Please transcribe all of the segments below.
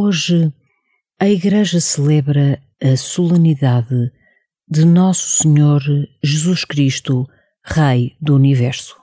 Hoje, a Igreja celebra a solenidade de Nosso Senhor Jesus Cristo, Rei do Universo.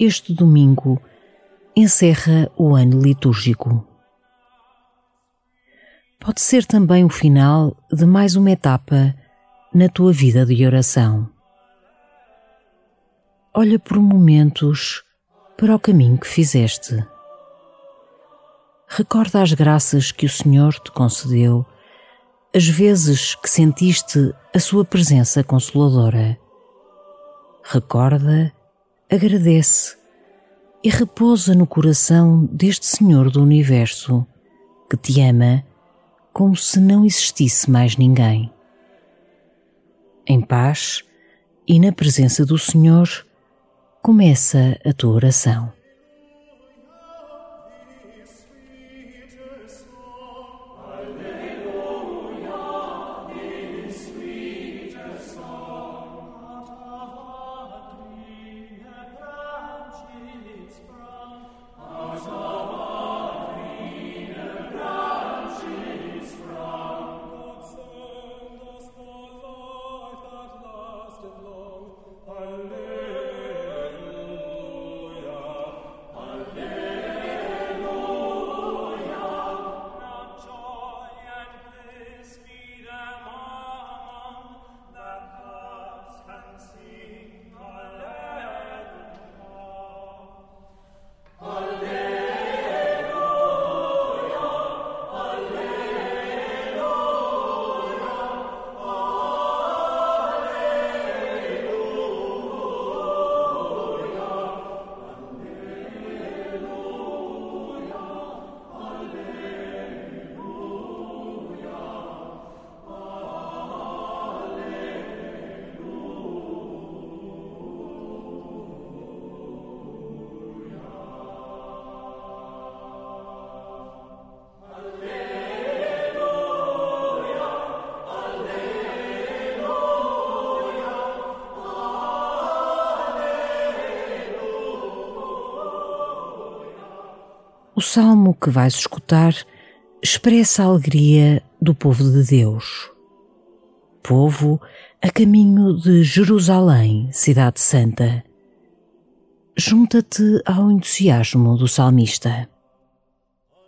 Este domingo encerra o ano litúrgico. Pode ser também o final de mais uma etapa na tua vida de oração. Olha por momentos para o caminho que fizeste. Recorda as graças que o Senhor te concedeu, as vezes que sentiste a sua presença consoladora. Recorda agradece e repousa no coração deste Senhor do Universo que te ama como se não existisse mais ninguém. Em paz e na presença do Senhor, começa a tua oração. O salmo que vais escutar expressa a alegria do povo de Deus. Povo a caminho de Jerusalém, cidade santa. Junta-te ao entusiasmo do salmista.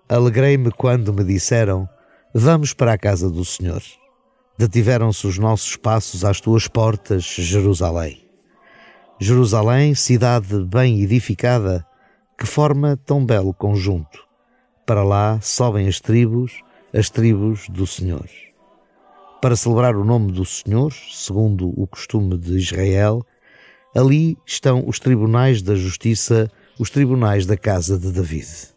Alegrei-me quando me disseram: Vamos para a casa do Senhor. Detiveram-se os nossos passos às tuas portas, Jerusalém. Jerusalém, cidade bem edificada, que forma tão belo conjunto. Para lá sobem as tribos, as tribos do Senhor. Para celebrar o nome do Senhor, segundo o costume de Israel, ali estão os tribunais da justiça, os tribunais da casa de David.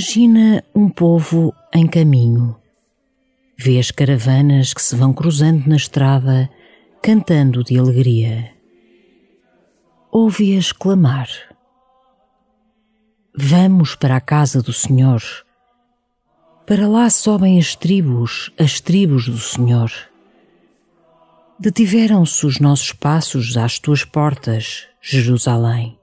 Imagina um povo em caminho. Vê as caravanas que se vão cruzando na estrada, cantando de alegria. Ouve-as clamar. Vamos para a casa do Senhor. Para lá sobem as tribos, as tribos do Senhor. Detiveram-se os nossos passos às tuas portas, Jerusalém.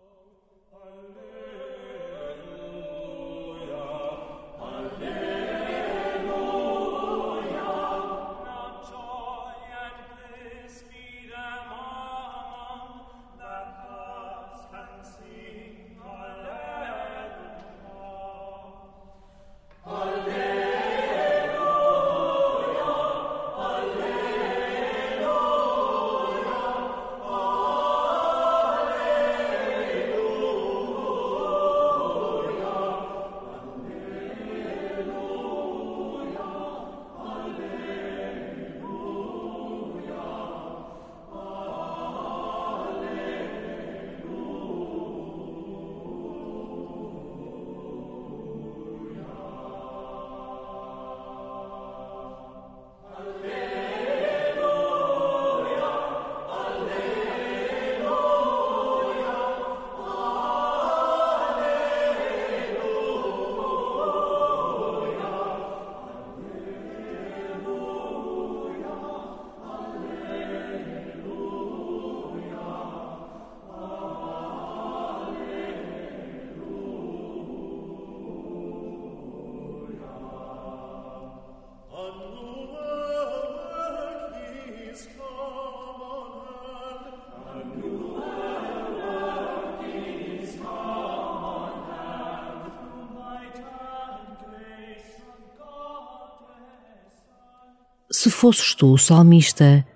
Se fosses tu o salmista,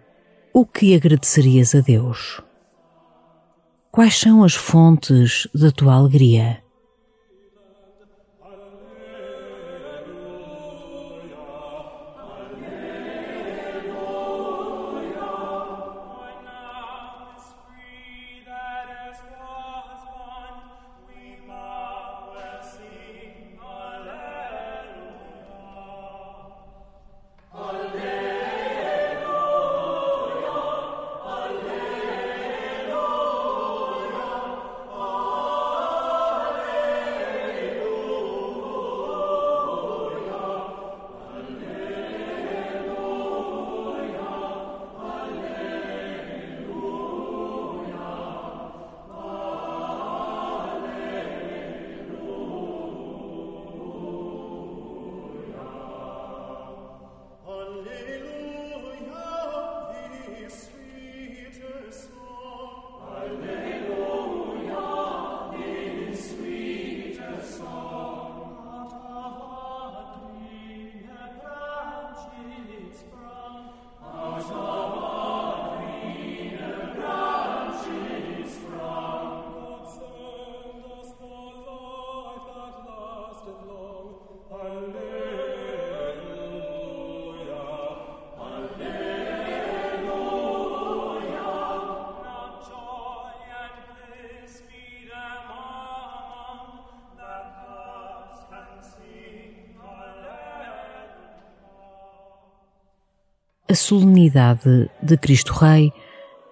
o que agradecerias a Deus? Quais são as fontes da tua alegria? A solenidade de Cristo Rei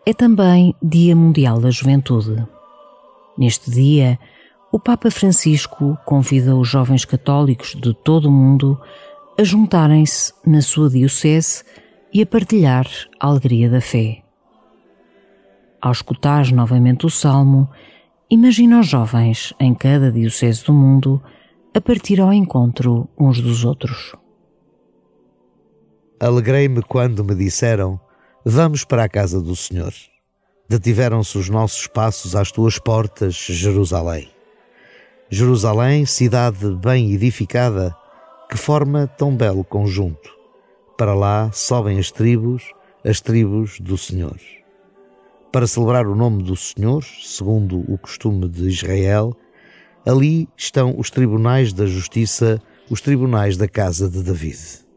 é também Dia Mundial da Juventude. Neste dia, o Papa Francisco convida os jovens católicos de todo o mundo a juntarem-se na sua diocese e a partilhar a alegria da fé. Ao escutar novamente o Salmo, imagina os jovens em cada diocese do mundo a partir ao encontro uns dos outros. Alegrei-me quando me disseram: Vamos para a casa do Senhor. Detiveram-se os nossos passos às tuas portas, Jerusalém. Jerusalém, cidade bem edificada, que forma tão belo conjunto. Para lá sobem as tribos, as tribos do Senhor. Para celebrar o nome do Senhor, segundo o costume de Israel, ali estão os tribunais da justiça, os tribunais da casa de David.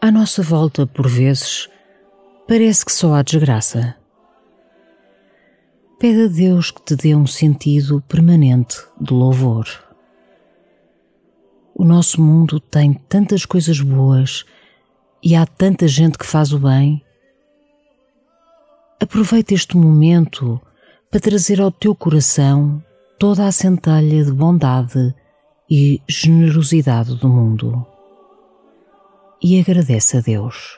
À nossa volta, por vezes, parece que só há desgraça. Pede a Deus que te dê um sentido permanente de louvor. O nosso mundo tem tantas coisas boas e há tanta gente que faz o bem. Aproveita este momento para trazer ao teu coração toda a centelha de bondade e generosidade do mundo. E agradece a Deus.